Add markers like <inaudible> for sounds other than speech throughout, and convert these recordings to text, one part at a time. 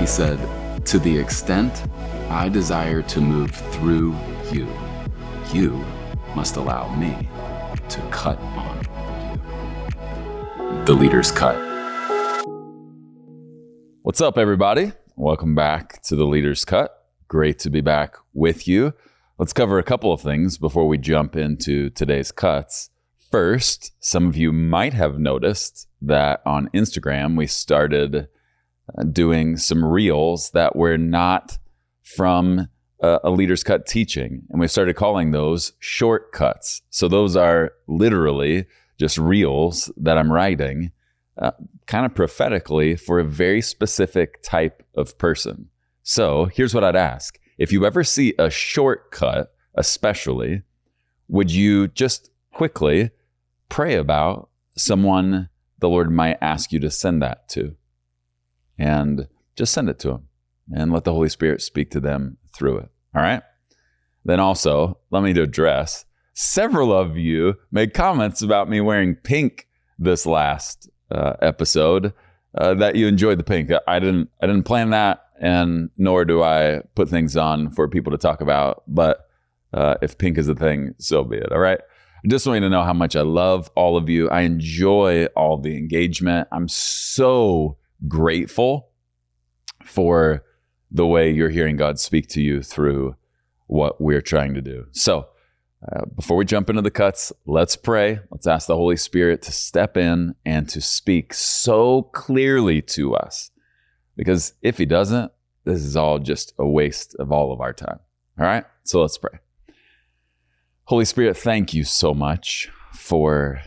He said, To the extent I desire to move through you, you must allow me to cut on you. The Leader's Cut. What's up, everybody? Welcome back to the Leader's Cut. Great to be back with you. Let's cover a couple of things before we jump into today's cuts. First, some of you might have noticed that on Instagram we started doing some reels that were not from a, a Leader's Cut teaching, and we started calling those shortcuts. So those are literally just reels that I'm writing uh, kind of prophetically for a very specific type of person. So here's what I'd ask. If you ever see a shortcut, especially, would you just quickly pray about someone the Lord might ask you to send that to? And just send it to them and let the Holy Spirit speak to them through it. All right. Then also, let me address several of you made comments about me wearing pink this last uh, episode uh, that you enjoyed the pink. I didn't. I didn't plan that, and nor do I put things on for people to talk about. But uh, if pink is a thing, so be it. All right. I just want you to know how much I love all of you. I enjoy all the engagement. I'm so grateful for the way you're hearing God speak to you through what we're trying to do. So, uh, before we jump into the cuts, let's pray. Let's ask the Holy Spirit to step in and to speak so clearly to us. Because if He doesn't, this is all just a waste of all of our time. All right? So let's pray. Holy Spirit, thank you so much for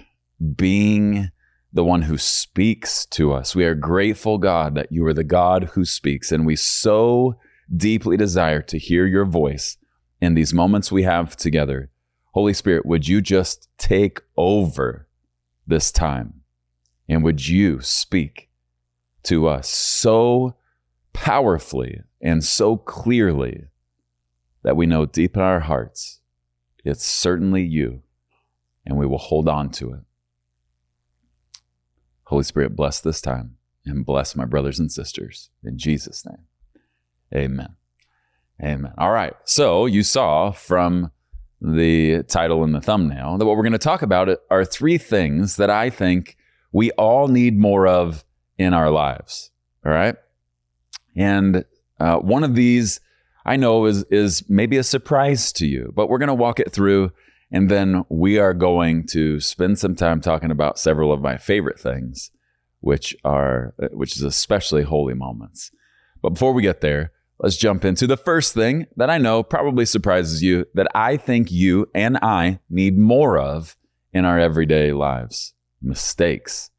being the one who speaks to us. We are grateful, God, that you are the God who speaks, and we so deeply desire to hear your voice in these moments we have together. Holy Spirit, would you just take over this time? And would you speak to us so powerfully and so clearly that we know deep in our hearts it's certainly you, and we will hold on to it. Holy Spirit, bless this time and bless my brothers and sisters in Jesus' name. Amen. Amen. All right. So you saw from the title and the thumbnail that what we're going to talk about are three things that I think we all need more of in our lives. All right. And uh, one of these I know is, is maybe a surprise to you, but we're going to walk it through. And then we are going to spend some time talking about several of my favorite things, which are, uh, which is especially holy moments. But before we get there, let's jump into the first thing that I know probably surprises you that I think you and I need more of in our everyday lives mistakes.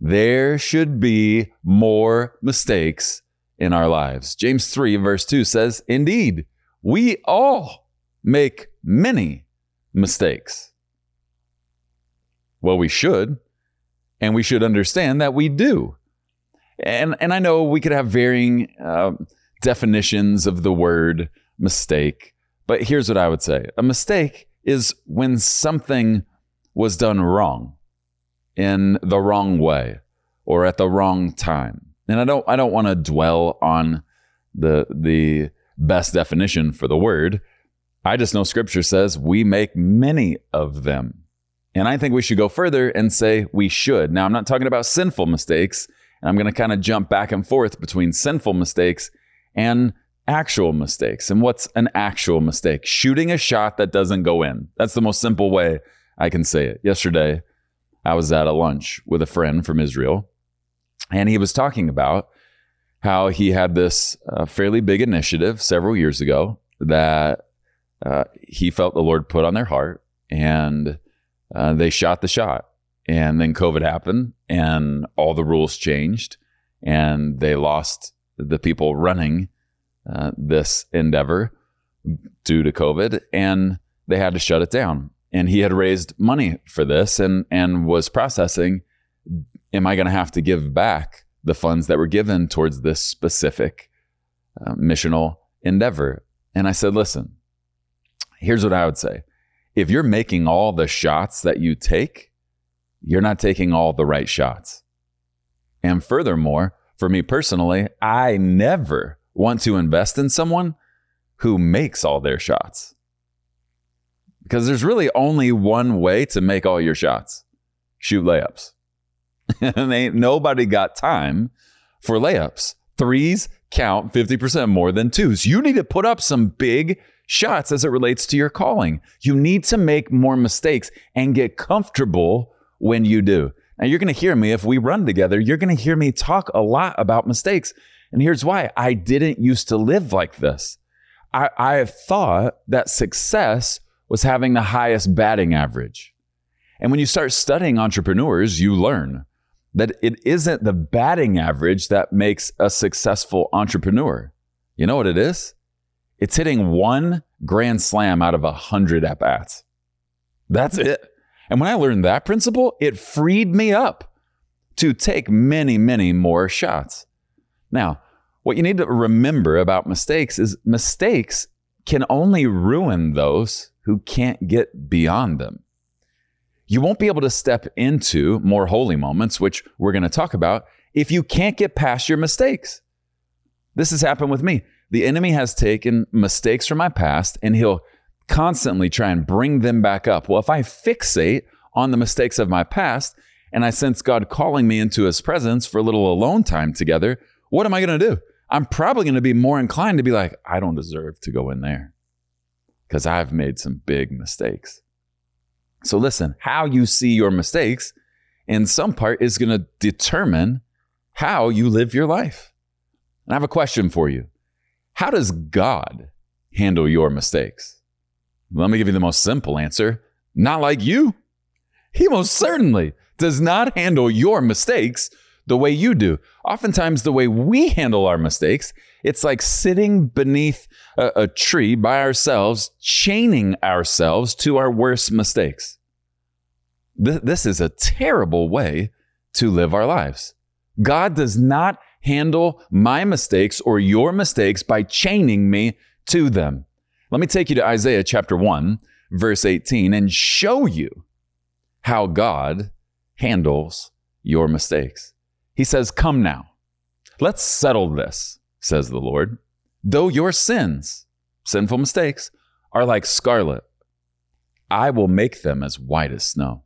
There should be more mistakes in our lives. James 3, verse 2 says, Indeed, we all make many mistakes. Well, we should, and we should understand that we do. And, and I know we could have varying uh, definitions of the word mistake, but here's what I would say a mistake is when something was done wrong in the wrong way or at the wrong time. And I don't I don't want to dwell on the the best definition for the word. I just know scripture says we make many of them. And I think we should go further and say we should. Now, I'm not talking about sinful mistakes, and I'm going to kind of jump back and forth between sinful mistakes and actual mistakes. And what's an actual mistake? Shooting a shot that doesn't go in. That's the most simple way I can say it. Yesterday, I was at a lunch with a friend from Israel, and he was talking about how he had this uh, fairly big initiative several years ago that uh, he felt the Lord put on their heart, and uh, they shot the shot. And then COVID happened, and all the rules changed, and they lost the people running uh, this endeavor due to COVID, and they had to shut it down. And he had raised money for this, and and was processing am I going to have to give back the funds that were given towards this specific uh, missional endeavor? And I said, listen, here's what I would say. If you're making all the shots that you take, you're not taking all the right shots. And furthermore, for me personally, I never want to invest in someone who makes all their shots. Because there's really only one way to make all your shots shoot layups. <laughs> and ain't nobody got time for layups. Threes count 50% more than twos. You need to put up some big shots as it relates to your calling. You need to make more mistakes and get comfortable when you do. Now, you're going to hear me if we run together, you're going to hear me talk a lot about mistakes. And here's why I didn't used to live like this. I, I thought that success was having the highest batting average. And when you start studying entrepreneurs, you learn that it isn't the batting average that makes a successful entrepreneur. You know what it is? It's hitting one grand slam out of a hundred at bats. That's it. And when I learned that principle, it freed me up to take many, many more shots. Now, what you need to remember about mistakes is mistakes can only ruin those who can't get beyond them. You won't be able to step into more holy moments, which we're going to talk about, if you can't get past your mistakes. This has happened with me. The enemy has taken mistakes from my past and he'll constantly try and bring them back up. Well, if I fixate on the mistakes of my past and I sense God calling me into his presence for a little alone time together, what am I going to do? I'm probably going to be more inclined to be like, I don't deserve to go in there because I've made some big mistakes. So listen, how you see your mistakes in some part is going to determine how you live your life. And I have a question for you. How does God handle your mistakes? Let me give you the most simple answer. Not like you. He most certainly does not handle your mistakes the way you do. Oftentimes, the way we handle our mistakes, it's like sitting beneath a, a, tree by ourselves, chaining ourselves to our worst mistakes. Th- this is a terrible way to live our lives. God does not handle my mistakes or your mistakes by chaining me to them. Let me take you to Isaiah chapter 1, verse 18, and show you how God handles your mistakes. He says, Come now, let's settle this, says the Lord. Though your sins, sinful mistakes, are like scarlet, I will make them as white as snow.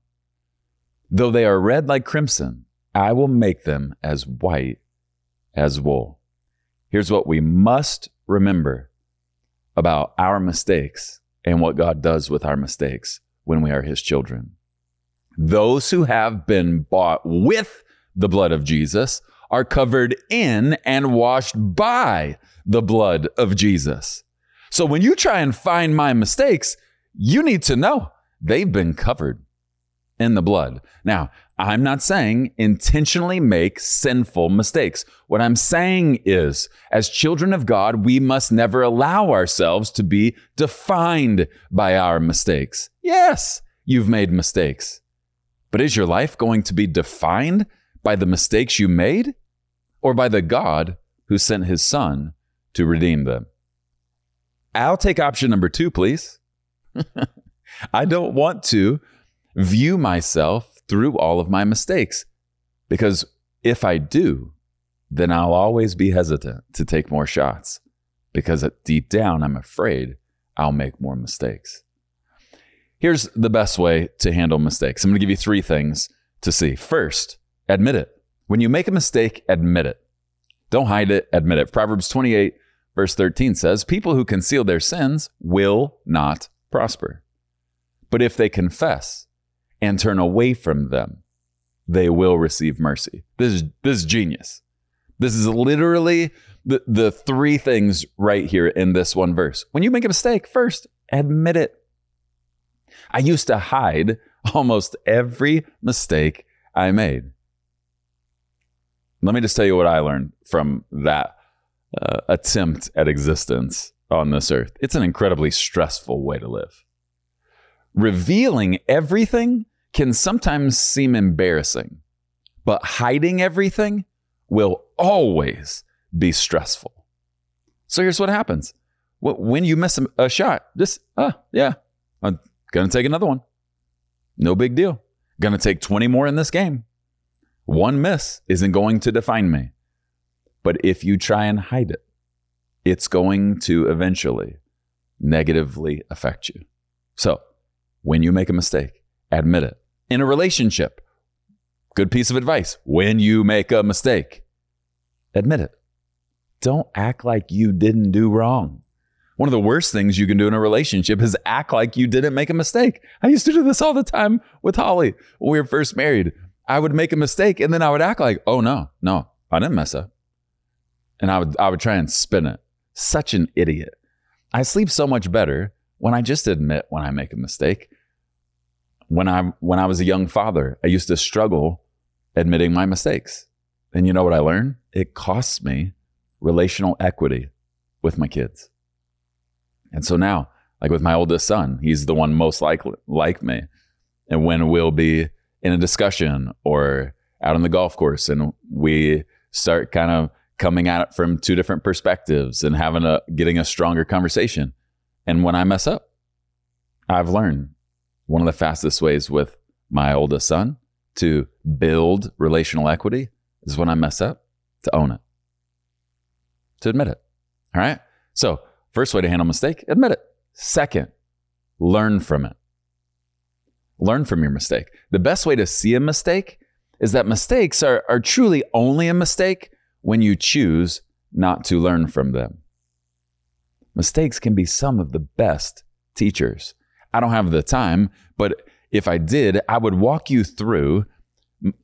Though they are red like crimson, I will make them as white as wool. Here's what we must remember about our mistakes and what God does with our mistakes when we are His children. Those who have been bought with the blood of Jesus are covered in and washed by the blood of Jesus. So when you try and find my mistakes, you need to know they've been covered in the blood. Now, I'm not saying intentionally make sinful mistakes. What I'm saying is, as children of God, we must never allow ourselves to be defined by our mistakes. Yes, you've made mistakes. But is your life going to be defined by the mistakes you made or by the God who sent his son to redeem them? I'll take option number two, please. <laughs> I don't want to view myself through all of my mistakes because if I do, then I'll always be hesitant to take more shots because deep down, I'm afraid I'll make more mistakes. Here's the best way to handle mistakes. I'm going to give you three things to see. First, Admit it. When you make a mistake, admit it. Don't hide it, admit it. Proverbs 28, verse 13 says, People who conceal their sins will not prosper. But if they confess and turn away from them, they will receive mercy. This is, this is genius. This is literally the, the three things right here in this one verse. When you make a mistake, first, admit it. I used to hide almost every mistake I made. Let me just tell you what I learned from that uh, attempt at existence on this earth. It's an incredibly stressful way to live. Revealing everything can sometimes seem embarrassing, but hiding everything will always be stressful. So here's what happens when you miss a shot, just, ah, yeah, I'm going to take another one. No big deal. Going to take 20 more in this game. One miss isn't going to define me. But if you try and hide it, it's going to eventually negatively affect you. So, when you make a mistake, admit it. In a relationship, good piece of advice. When you make a mistake, admit it. Don't act like you didn't do wrong. One of the worst things you can do in a relationship is act like you didn't make a mistake. I used to do this all the time with Holly when we were first married. I would make a mistake and then I would act like, oh no, no, I didn't mess up. And I would I would try and spin it. Such an idiot. I sleep so much better when I just admit when I make a mistake. When I when I was a young father, I used to struggle admitting my mistakes. And you know what I learned? It costs me relational equity with my kids. And so now, like with my oldest son, he's the one most like like me. And when we'll be in a discussion or out on the golf course and we start kind of coming at it from two different perspectives and having a getting a stronger conversation. And when I mess up, I've learned one of the fastest ways with my oldest son to build relational equity is when I mess up to own it, to admit it. All right. So, first way to handle mistake, admit it. Second, learn from it. Learn from your mistake. The best way to see a mistake is that mistakes are, are truly only a mistake when you choose not to learn from them. Mistakes can be some of the best teachers. I don't have the time, but if I did, I would walk you through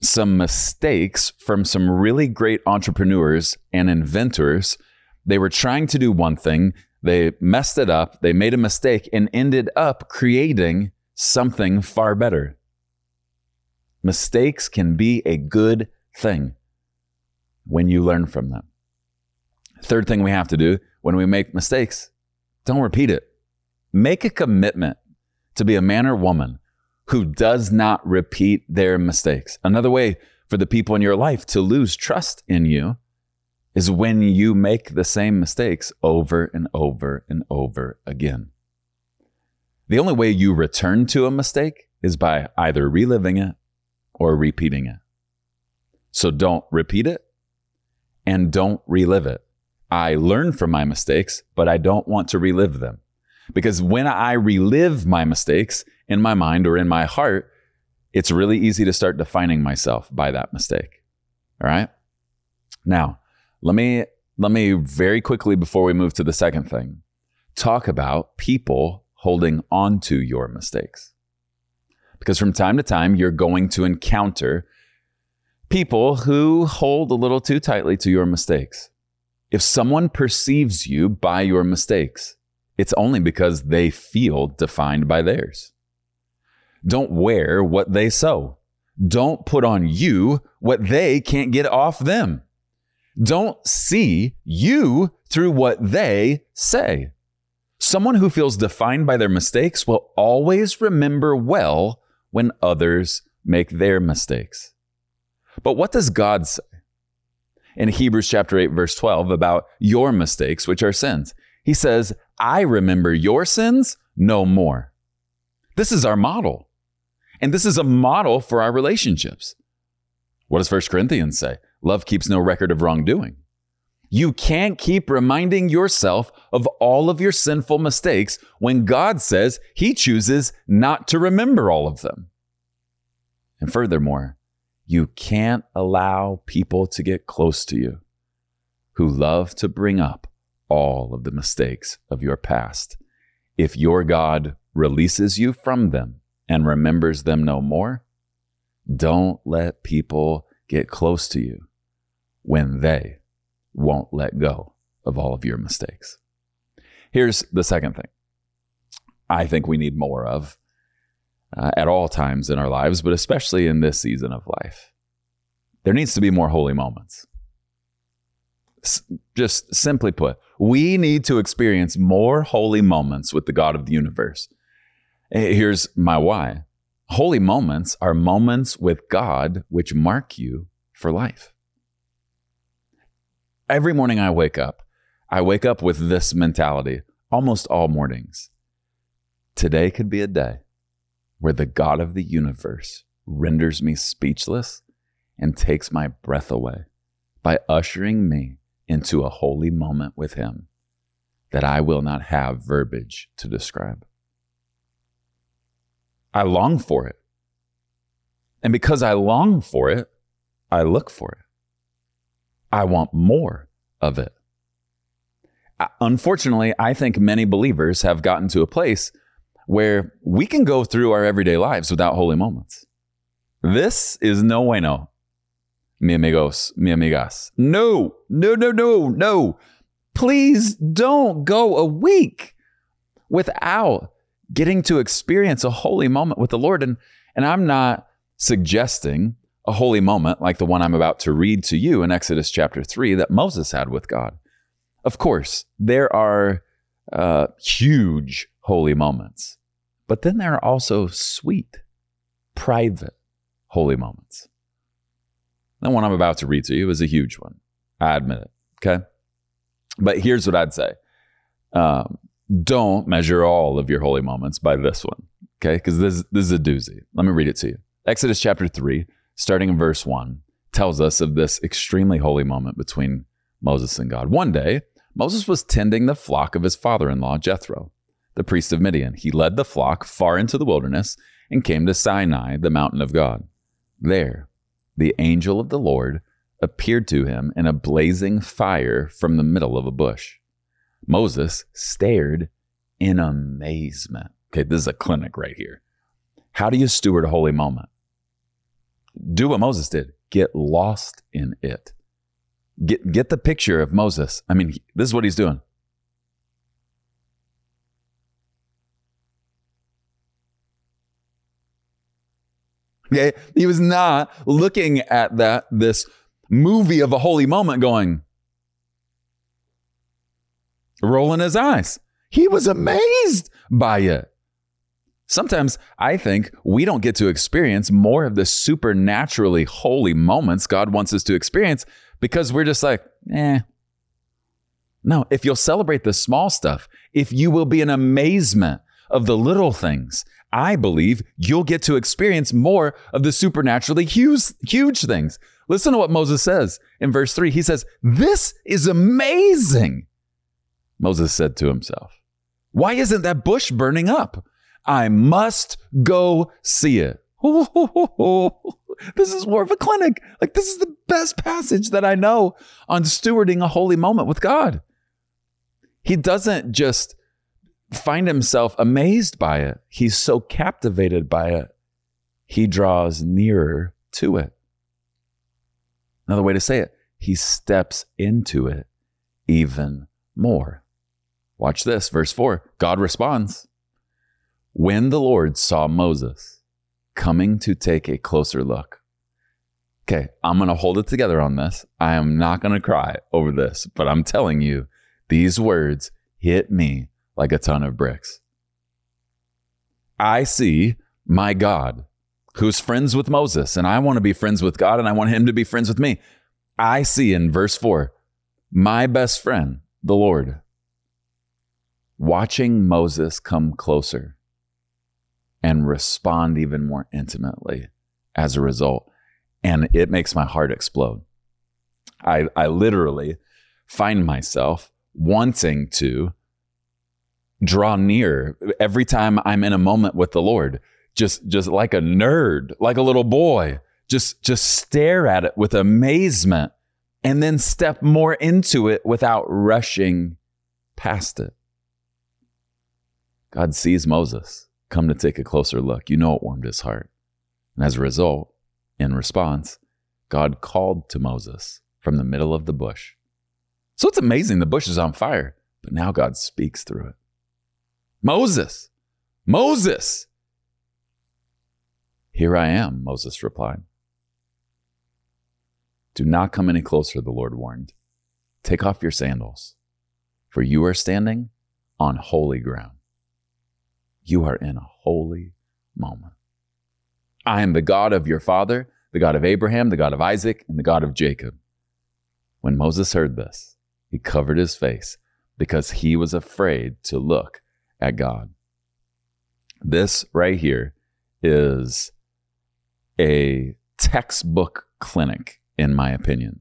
some mistakes from some really great entrepreneurs and inventors. They were trying to do one thing, they messed it up, they made a mistake, and ended up creating something far better. Mistakes can be a good thing when you learn from them. Third thing we have to do when we make mistakes, don't repeat it. Make a commitment to be a man or woman who does not repeat their mistakes. Another way for the people in your life to lose trust in you is when you make the same mistakes over and over and over again. The only way you return to a mistake is by either reliving it or repeating it. So don't repeat it and don't relive it. I learn from my mistakes, but I don't want to relive them. Because when I relive my mistakes in my mind or in my heart, it's really easy to start defining myself by that mistake. All right? Now, let me let me very quickly before we move to the second thing, talk about people holding on to your mistakes. Because from time to time you're going to encounter people who hold a little too tightly to your mistakes. If someone perceives you by your mistakes, it's only because they feel defined by theirs. Don't wear what they sew. Don't put on you what they can't get off them. Don't see you through what they say. Someone who feels defined by their mistakes will always remember well when others make their mistakes. But what does God say in Hebrews chapter 8, verse 12 about your mistakes, which are sins? He says, I remember your sins no more. This is our model. And this is a model for our relationships. What does 1 Corinthians say? Love keeps no record of wrongdoing. You can't keep reminding yourself of all of your sinful mistakes when God says He chooses not to remember all of them. And furthermore, you can't allow people to get close to you who love to bring up all of the mistakes of your past. If your God releases you from them and remembers them no more, don't let people get close to you when they won't let go of all of your mistakes. Here's the second thing I think we need more of uh, at all times in our lives, but especially in this season of life. There needs to be more holy moments. Just simply put, we need to experience more holy moments with the God of the universe. Eh, here's my why holy moments are moments with God which mark you for life. Every morning I wake up, I wake up with this mentality almost all mornings. Today could be a day where the God of the universe renders me speechless and takes my breath away by ushering me into a holy moment with Him that I will not have verbiage to describe. I long for it. And because I long for it, I look for it. I want more of it. Unfortunately, I think many believers have gotten to a place where we can go through our everyday lives without holy moments. This is no way no. Mi amigos, mi amigas. No, no, no, no, no. Please don't go a week without getting to experience a holy moment with the Lord. And, and I'm not suggesting a holy moment like the one I'm about to read to you in Exodus chapter 3 that Moses had with God. Of course, there are uh, huge holy moments, but then there are also sweet, private holy moments. The one I'm about to read to you is a huge one. I admit it. Okay. But here's what I'd say um, don't measure all of your holy moments by this one. Okay. Because this, this is a doozy. Let me read it to you. Exodus chapter 3, starting in verse 1, tells us of this extremely holy moment between Moses and God. One day, Moses was tending the flock of his father in law, Jethro, the priest of Midian. He led the flock far into the wilderness and came to Sinai, the mountain of God. There, the angel of the Lord appeared to him in a blazing fire from the middle of a bush. Moses stared in amazement. Okay, this is a clinic right here. How do you steward a holy moment? Do what Moses did. Get lost in it. Get get the picture of Moses. I mean, this is what he's doing. Okay? He was not looking at that this movie of a holy moment going rolling his eyes. He was amazed by it. Sometimes I think we don't get to experience more of the supernaturally holy moments God wants us to experience because we're just like, eh. No, if you'll celebrate the small stuff, if you will be in amazement of the little things, I believe you'll get to experience more of the supernaturally huge, huge things. Listen to what Moses says in verse 3. He says, This is amazing. Moses said to himself, Why isn't that bush burning up? I must go see it. <laughs> this is more of a clinic. Like, this is the best passage that I know on stewarding a holy moment with God. He doesn't just find himself amazed by it, he's so captivated by it, he draws nearer to it. Another way to say it, he steps into it even more. Watch this, verse 4. God responds When the Lord saw Moses coming to take a closer look, okay, I'm going to hold it together on this. I am not going to cry over this, but I'm telling you, these words hit me like a ton of bricks. I see my God who's friends with Moses, and I want to be friends with God, and I want him to be friends with me. I see in verse 4 my best friend, the Lord, watching Moses come closer and respond even more intimately as a result. And it makes my heart explode. I, I literally find myself wanting to draw near every time I'm in a moment with the Lord. Just, just like a nerd, like a little boy, just, just stare at it with amazement and then step more into it without rushing past it. God sees Moses come to take a closer look. You know it warmed his heart. And as a result, in response, God called to Moses from the middle of the bush. So it's amazing the bush is on fire, but now God speaks through it. Moses, Moses. Here I am, Moses replied. Do not come any closer, the Lord warned. Take off your sandals, for you are standing on holy ground. You are in a holy moment. I am the God of your father, the God of Abraham, the God of Isaac, and the God of Jacob. When Moses heard this, he covered his face because he was afraid to look at God. This right here is a textbook clinic, in my opinion,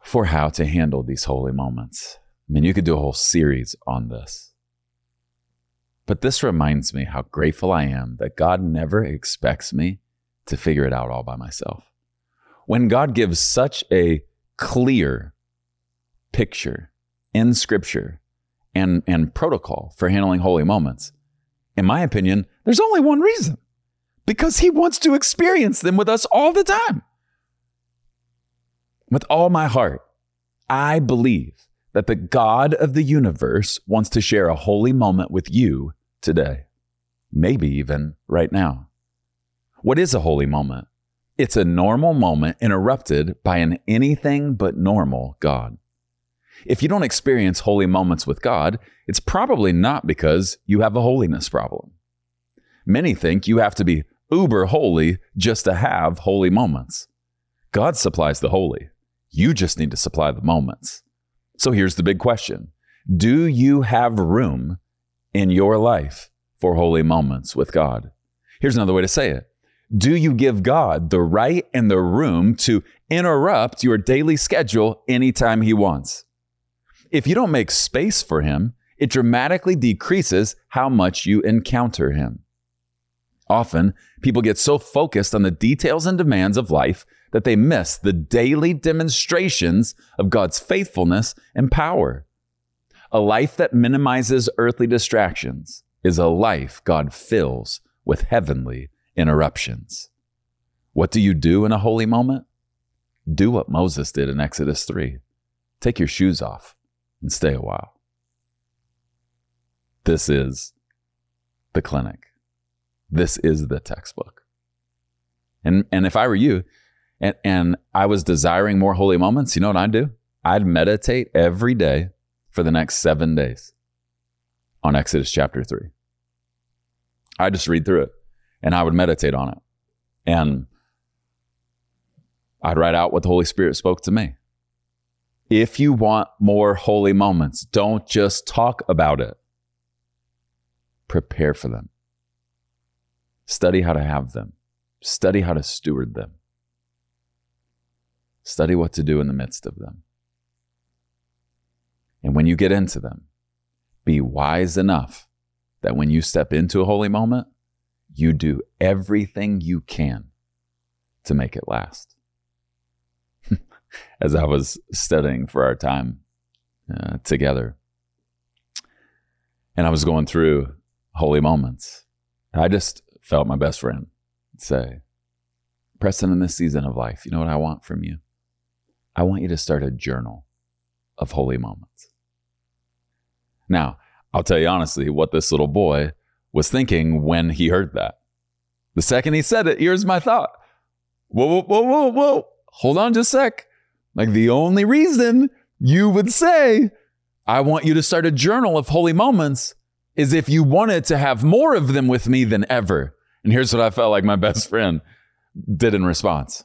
for how to handle these holy moments. I mean, you could do a whole series on this. But this reminds me how grateful I am that God never expects me to figure it out all by myself. When God gives such a clear picture in scripture and, and protocol for handling holy moments, in my opinion, there's only one reason because he wants to experience them with us all the time. With all my heart, I believe that the God of the universe wants to share a holy moment with you today, maybe even right now. What is a holy moment? It's a normal moment interrupted by an anything but normal God. If you don't experience holy moments with God, it's probably not because you have a holiness problem. Many think you have to be uber holy just to have holy moments. God supplies the holy. You just need to supply the moments. So here's the big question Do you have room in your life for holy moments with God? Here's another way to say it Do you give God the right and the room to interrupt your daily schedule anytime He wants? If you don't make space for Him, it dramatically decreases how much you encounter Him. Often, people get so focused on the details and demands of life that they miss the daily demonstrations of God's faithfulness and power. A life that minimizes earthly distractions is a life God fills with heavenly interruptions. What do you do in a holy moment? Do what Moses did in Exodus 3 take your shoes off and stay a while. This is the clinic. This is the textbook. And, and if I were you and, and I was desiring more holy moments, you know what I'd do? I'd meditate every day for the next seven days on Exodus chapter 3. I'd just read through it and I would meditate on it. And I'd write out what the Holy Spirit spoke to me. If you want more holy moments, don't just talk about it, prepare for them. Study how to have them. Study how to steward them. Study what to do in the midst of them. And when you get into them, be wise enough that when you step into a holy moment, you do everything you can to make it last. As I was studying for our time uh, together, and I was going through holy moments, I just felt my best friend say, Preston, in this season of life, you know what I want from you? I want you to start a journal of holy moments. Now, I'll tell you honestly what this little boy was thinking when he heard that. The second he said it, here's my thought. Whoa, whoa, whoa, whoa, whoa. Hold on just a sec. Like the only reason you would say, I want you to start a journal of holy moments is if you wanted to have more of them with me than ever. And here's what I felt like my best friend did in response.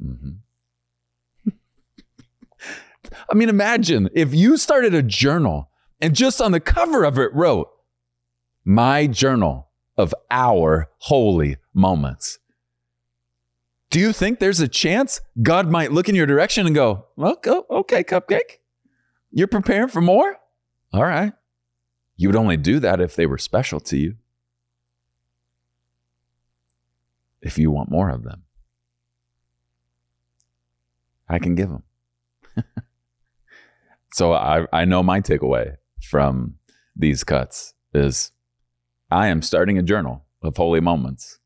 Mm-hmm. <laughs> I mean, imagine if you started a journal and just on the cover of it wrote, My journal of our holy moments. Do you think there's a chance God might look in your direction and go, okay, oh, okay, cupcake, you're preparing for more? All right. You would only do that if they were special to you. if you want more of them. I can give them. <laughs> so I, I know my takeaway from these cuts is I am starting a journal of holy moments.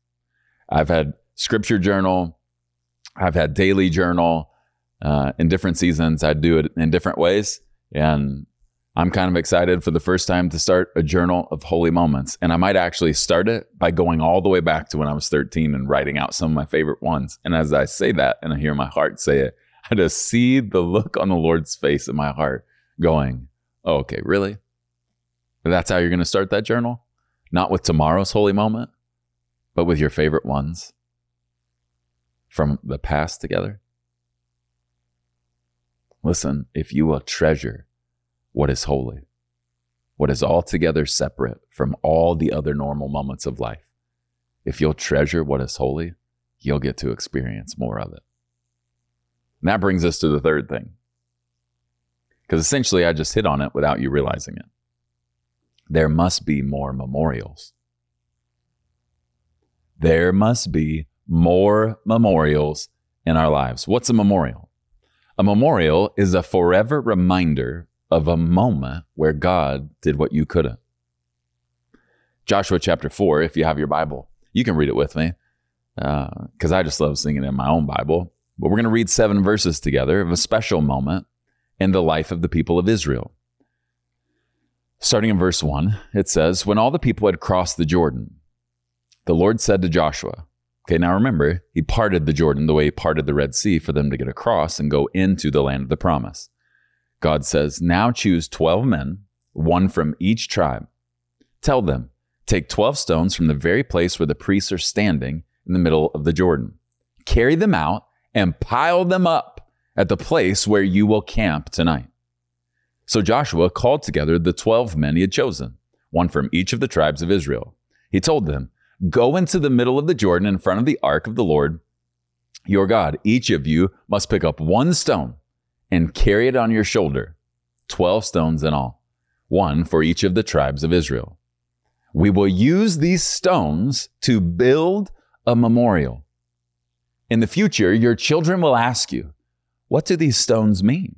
I've had scripture journal, I've had daily journal. Uh, in different seasons, I do it in different ways. And I'm kind of excited for the first time to start a journal of holy moments. And I might actually start it by going all the way back to when I was 13 and writing out some of my favorite ones. And as I say that and I hear my heart say it, I just see the look on the Lord's face in my heart going, oh, okay, really? That's how you're going to start that journal? Not with tomorrow's holy moment, but with your favorite ones from the past together? Listen, if you will treasure what is holy, what is altogether separate from all the other normal moments of life. If you'll treasure what is holy, you'll get to experience more of it. And that brings us to the third thing. Because essentially, I just hit on it without you realizing it. There must be more memorials. There must be more memorials in our lives. What's a memorial? A memorial is a forever reminder of a moment where God did what you couldn't. Joshua chapter 4, if you have your Bible, you can read it with me because uh, I just love singing in my own Bible. But we're going to read seven verses together of a special moment in the life of the people of Israel. Starting in verse 1, it says, When all the people had crossed the Jordan, the Lord said to Joshua, Okay, now remember, he parted the Jordan the way he parted the Red Sea for them to get across and go into the land of the promise. God says, Now choose 12 men, one from each tribe. Tell them, take 12 stones from the very place where the priests are standing in the middle of the Jordan. Carry them out and pile them up at the place where you will camp tonight. So Joshua called together the 12 men he had chosen, one from each of the tribes of Israel. He told them, Go into the middle of the Jordan in front of the ark of the Lord your God. Each of you must pick up one stone and carry it on your shoulder, 12 stones in all, one for each of the tribes of Israel. We will use these stones to build a memorial. In the future, your children will ask you, What do these stones mean?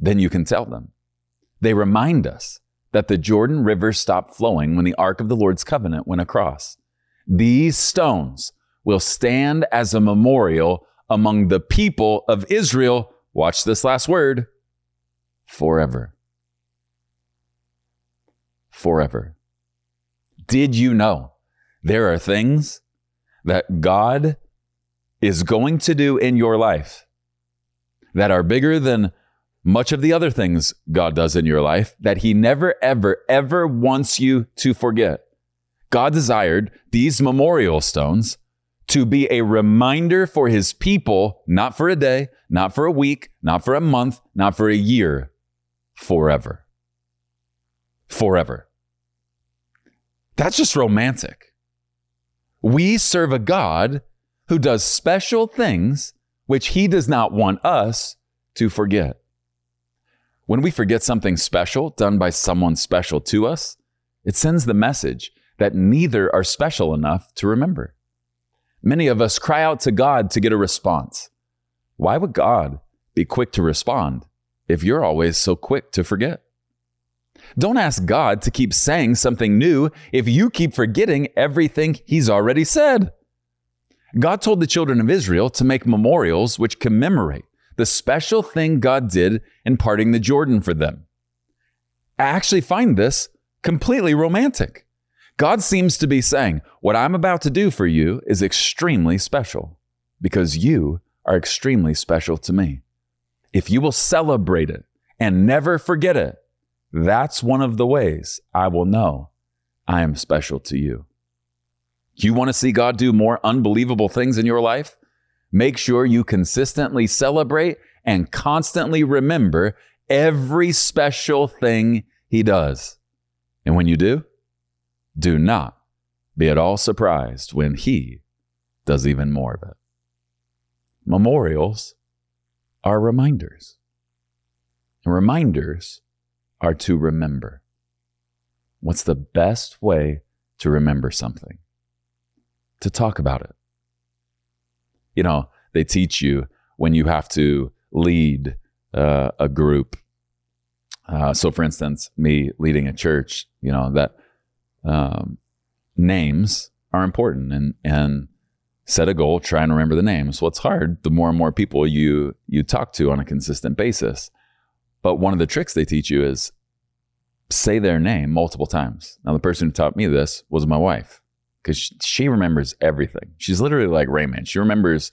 Then you can tell them. They remind us that the Jordan River stopped flowing when the Ark of the Lord's covenant went across. These stones will stand as a memorial among the people of Israel. Watch this last word forever. Forever. Did you know there are things that God is going to do in your life that are bigger than much of the other things God does in your life that He never, ever, ever wants you to forget. God desired these memorial stones to be a reminder for His people, not for a day, not for a week, not for a month, not for a year, forever. Forever. That's just romantic. We serve a God who does special things which He does not want us to forget. When we forget something special done by someone special to us, it sends the message that neither are special enough to remember. Many of us cry out to God to get a response. Why would God be quick to respond if you're always so quick to forget? Don't ask God to keep saying something new if you keep forgetting everything He's already said. God told the children of Israel to make memorials which commemorate the special thing God did in parting the Jordan for them. I actually find this completely romantic. God seems to be saying, What I'm about to do for you is extremely special because you are extremely special to me. If you will celebrate it and never forget it, that's one of the ways I will know I am special to you. You want to see God do more unbelievable things in your life? Make sure you consistently celebrate and constantly remember every special thing he does. And when you do, do not be at all surprised when he does even more of it. Memorials are reminders. And reminders are to remember. What's the best way to remember something? To talk about it you know, they teach you when you have to lead uh, a group. Uh, so, for instance, me leading a church, you know, that um, names are important and, and set a goal, try and remember the names. Well, it's hard the more and more people you you talk to on a consistent basis. But one of the tricks they teach you is say their name multiple times. Now, the person who taught me this was my wife because she remembers everything. She's literally like Rain Man. She remembers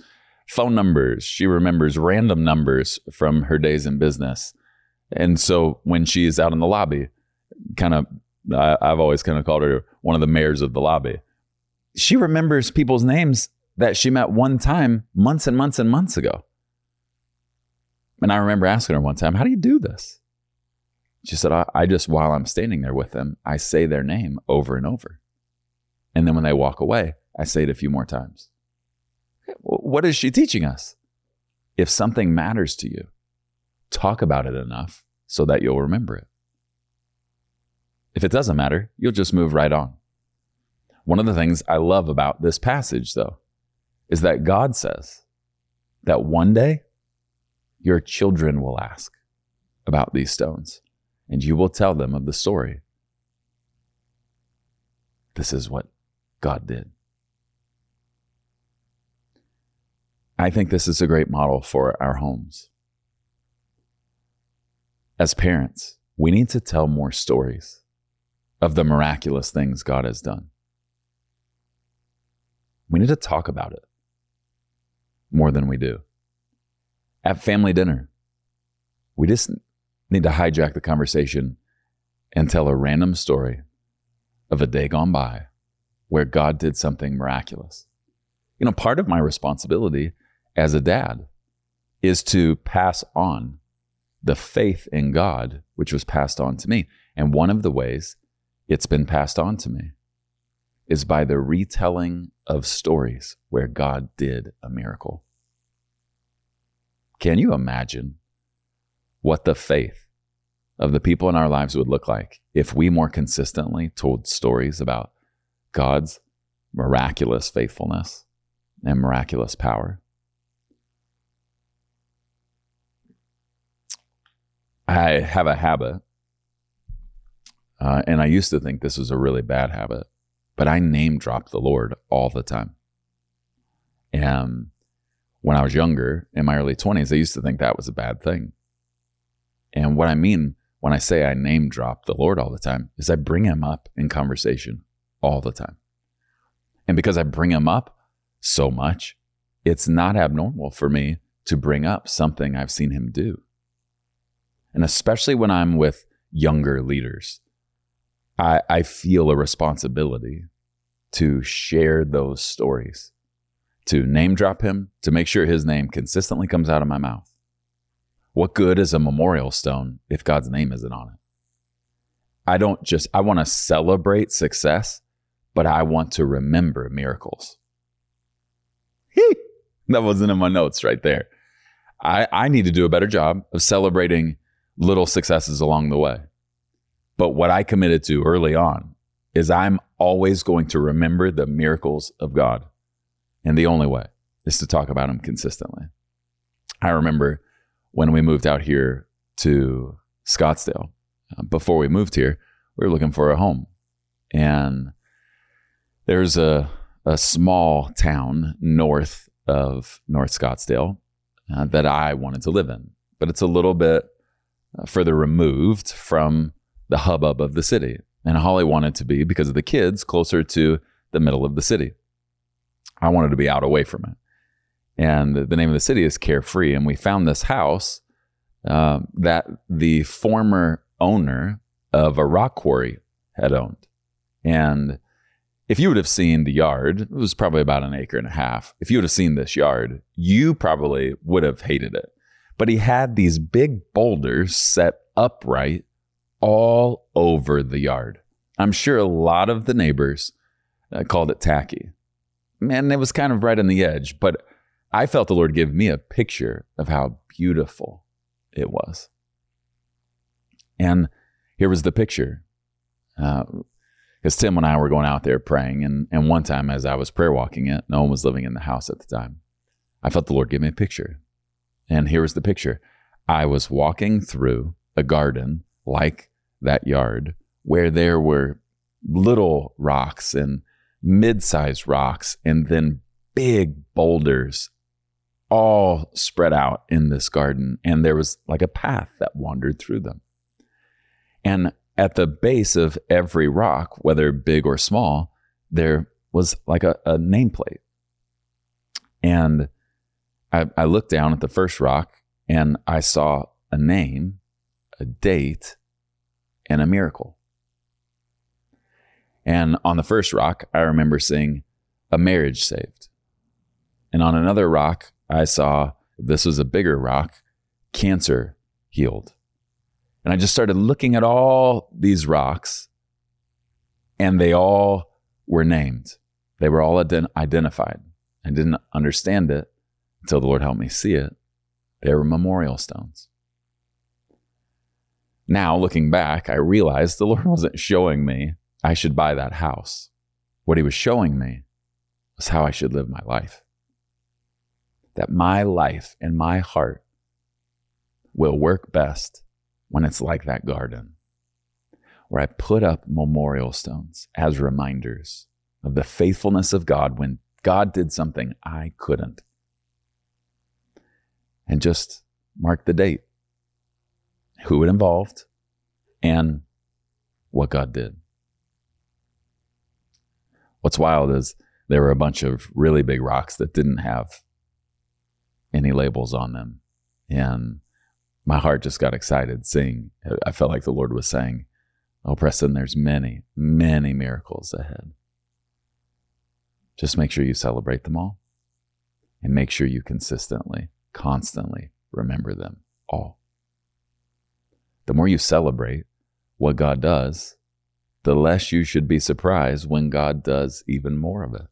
phone numbers. She remembers random numbers from her days in business. And so when she's out in the lobby, kind of, I've always kind of called her one of the mayors of the lobby. She remembers people's names that she met one time months and months and months ago. And I remember asking her one time, How do you do this? She said, I, I just, while I'm standing there with them, I say their name over and over. And then when they walk away, I say it a few more times. What is she teaching us? if something matters to you, talk about it enough so that you'll remember it. If it doesn't matter, you'll just move right on. One of the things I love about this passage, though, is that God says that one day your children will ask about these stones, and you will tell them of the story. This is what God did. I think this is a great model for our homes. As parents, we need to tell more stories of the miraculous things God has done. We need to talk about it more than we do. At family dinner, we just need to hijack the conversation and tell a random story of a day gone by where God did something miraculous. You know, part of my responsibility as a dad is to pass on the faith in God, which was passed on to me. And one of the ways it's been passed on to me is by the retelling of stories where God did a miracle. Can you imagine what the faith of the people in our lives would look like if we more consistently told stories about God's miraculous faithfulness and miraculous power? I have a habit, uh, and I used to think this was a really bad habit, but I name drop the Lord all the time. And when I was younger, in my early 20s, I used to think that was a bad thing. And what I mean when I say I name drop the Lord all the time is I bring him up in conversation all the time. And because I bring him up so much, it's not abnormal for me to bring up something I've seen him do. And especially when I'm with younger leaders, I, I feel a responsibility to share those stories, to name drop him, to make sure his name consistently comes out of my mouth. What good is a memorial stone if God's name isn't on it? I don't just, I want to celebrate success, but I want to remember miracles. that wasn't in my notes right there. I, I need to do a better job of celebrating little successes along the way. But what I committed to early on is I'm always going to remember the miracles of God. And the only way is to talk about them consistently. I remember when we moved out here to Scottsdale, uh, before we moved here, we were looking for a home. And there's a, a small town north of North Scottsdale uh, that I wanted to live in, but it's a little bit uh, further removed from the hubbub of the city. And Holly wanted to be, because of the kids, closer to the middle of the city. I wanted to be out away from it. And the name of the city is Carefree. And we found this house uh, that the former owner of a rock quarry had owned. And if you would have seen the yard, it was probably about an acre and a half. If you would have seen this yard, you probably would have hated it but he had these big boulders set upright all over the yard. I'm sure a lot of the neighbors uh, called it tacky. Man, it was kind of right on the edge, but I felt the Lord give me a picture of how beautiful it was. And here was the picture. Because Tim and I were going out there praying, and, and one time as I was prayer walking it, no one was living in the house at the time. I felt the Lord give me a picture. And here was the picture I was walking through a garden like that yard where there were little rocks and mid sized rocks and then big boulders all spread out in this garden. And there was like a path that wandered through them. And at the base of every rock, whether big or small, there was like a, a nameplate. And I, I looked down at the first rock and I saw a name, a date, and a miracle. And on the first rock, I remember seeing a marriage saved. And on another rock, I saw, this was a bigger rock, cancer healed. And I just started looking at all these rocks, and they all were named. They were all ident- identified. I didn't understand it until the Lord helped me see it. They were memorial stones. Now, looking back, I realized the Lord <laughs> wasn't showing me I should buy that house. What He was showing me was how I should live my life. That my life and my heart will work best when it's like that garden, where I put up memorial stones as reminders of the faithfulness of God when God did something I couldn't. And just mark the date, who it involved, and what God did. What's wild is there were a bunch of really big rocks that didn't have any labels on them. And my heart just got excited seeing. I felt like the Lord was saying, Oh, Preston, there's many, many miracles ahead. Just make sure you celebrate them all and make sure you consistently, constantly remember them all. The more you celebrate what God does, the less you should be surprised when God does even more of it.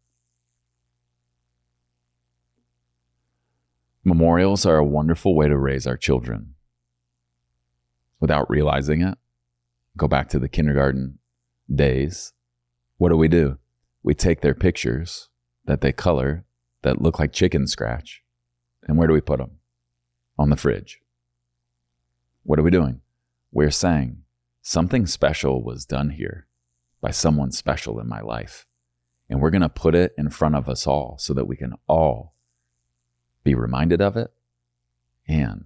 Memorials are a wonderful way to raise our children without realizing it. Go back to the kindergarten days. What do we do? We take their pictures that they color that look like chicken scratch, and where do we put them? On the fridge. What are we doing? We're saying something special was done here by someone special in my life. And we're going to put it in front of us all so that we can all be reminded of it and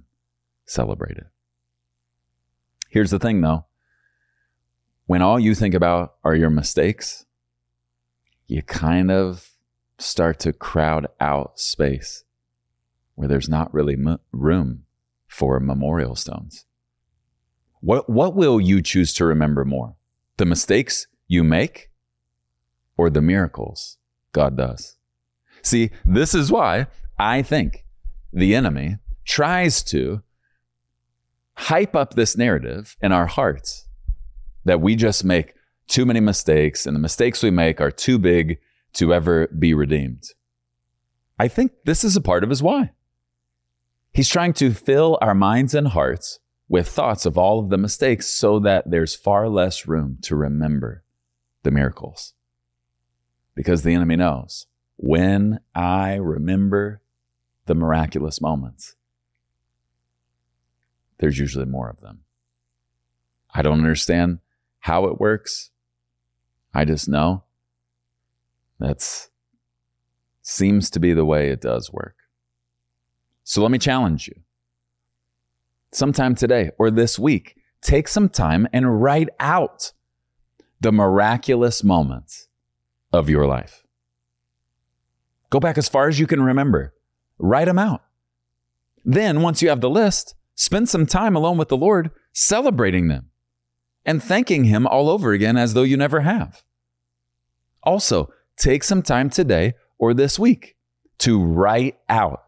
celebrate it. Here's the thing though when all you think about are your mistakes, you kind of start to crowd out space where there's not really m- room for memorial stones. What, what will you choose to remember more? The mistakes you make or the miracles God does? See, this is why I think the enemy tries to hype up this narrative in our hearts that we just make too many mistakes and the mistakes we make are too big to ever be redeemed. I think this is a part of his why. He's trying to fill our minds and hearts with thoughts of all of the mistakes so that there's far less room to remember the miracles. Because the enemy knows when I remember the miraculous moments, there's usually more of them. I don't understand how it works. I just know that's seems to be the way it does work. So let me challenge you. Sometime today or this week, take some time and write out the miraculous moments of your life. Go back as far as you can remember. Write them out. Then, once you have the list, Spend some time alone with the Lord celebrating them and thanking Him all over again as though you never have. Also, take some time today or this week to write out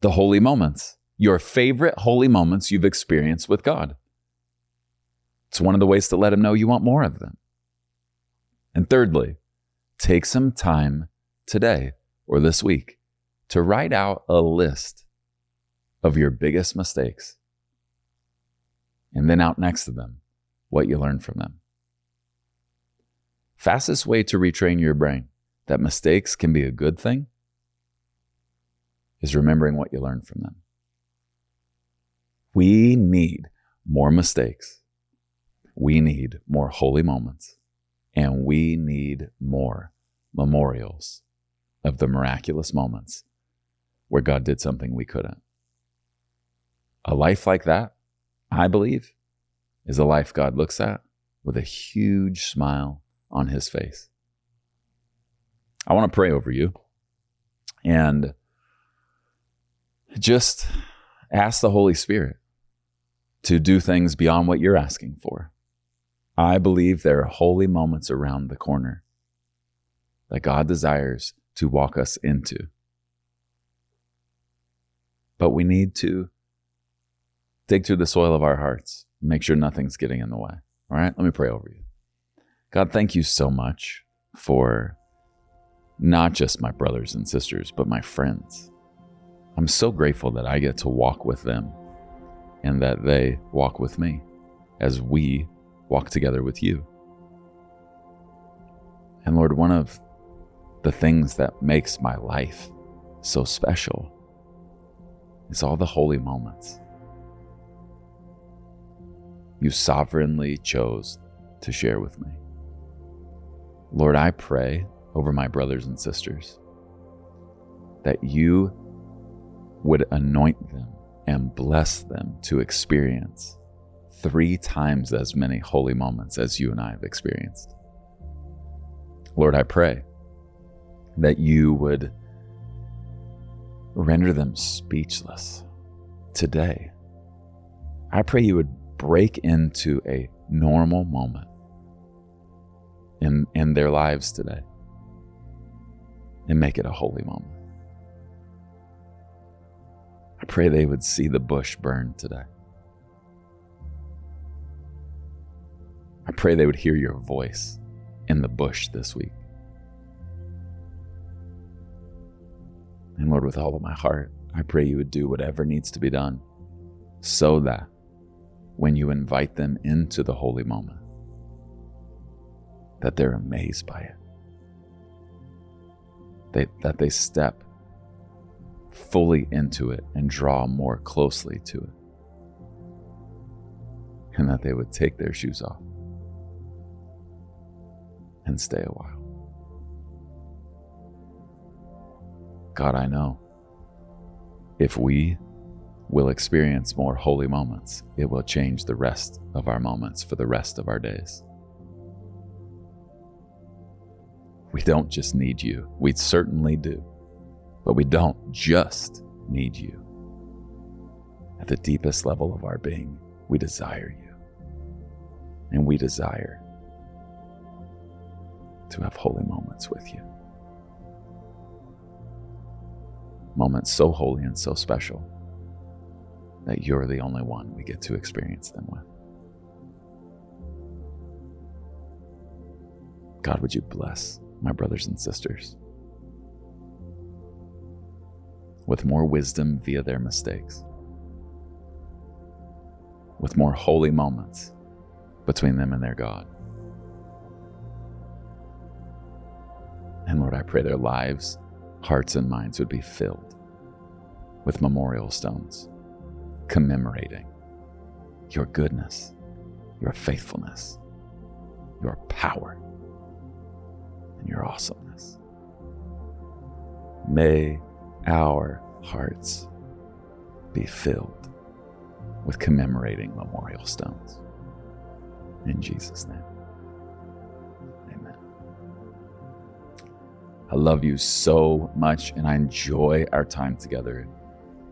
the holy moments, your favorite holy moments you've experienced with God. It's one of the ways to let Him know you want more of them. And thirdly, take some time today or this week to write out a list of your biggest mistakes and then out next to them what you learned from them. Fastest way to retrain your brain that mistakes can be a good thing is remembering what you learned from them. We need more mistakes. We need more holy moments. And we need more memorials of the miraculous moments where God did something we couldn't. A life like that I believe, is a life God looks at with a huge smile on his face. I want to pray over you and just ask the Holy Spirit to do things beyond what you're asking for. I believe there are holy moments around the corner that God desires to walk us into. But we need to dig through the soil of our hearts, make sure nothing's getting in the way. All right, let me pray over you. God, thank you so much for not just my brothers and sisters, but my friends. I'm so grateful that I get to walk with them and that they walk with me as we walk together with you. And Lord, one of the things that makes my life so special is all the holy moments. You sovereignly chose to share with me. Lord, I pray over my brothers and sisters that you would anoint them and bless them to experience three times as many holy moments as you and I have experienced. Lord, I pray that you would render them speechless today. I pray you would break into a normal moment in, in their lives today and make it a holy moment. I pray they would see the bush burn today. I pray they would hear your voice in the bush this week. And Lord, with all of my heart, I pray you would do whatever needs to be done so that when you invite them into the holy moment, that they're amazed by it. They, that they step fully into it and draw more closely to it. And that they would take their shoes off and stay a while. God, I know if we will experience more holy moments, it will change the rest of our moments for the rest of our days. We don't just need you, we certainly do, but we don't just need you. At the deepest level of our being, we desire you, and we desire to have holy moments with you. Moments so holy and so special that you're the only one we get to experience them with. God, would you bless my brothers and sisters with more wisdom via their mistakes, with more holy moments between them and their God. And Lord, I pray their lives, hearts, and minds would be filled with memorial stones commemorating your goodness, your faithfulness, your power, and your awesomeness. May our hearts be filled with commemorating memorial stones. In Jesus' name. Amen. I love you so much and I enjoy our time together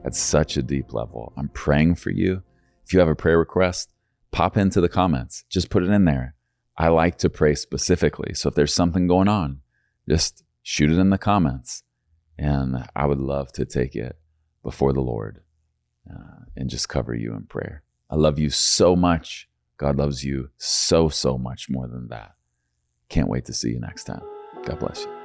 at such a deep level. I'm praying for you. If you have a prayer request, pop into the comments. Just put it in there. I like to pray specifically. So if there's something going on, just shoot it in the comments. And I would love to take it before the Lord uh, and just cover you in prayer. I love you so much. God loves you so, so much more than that. Can't wait to see you next time. God bless you.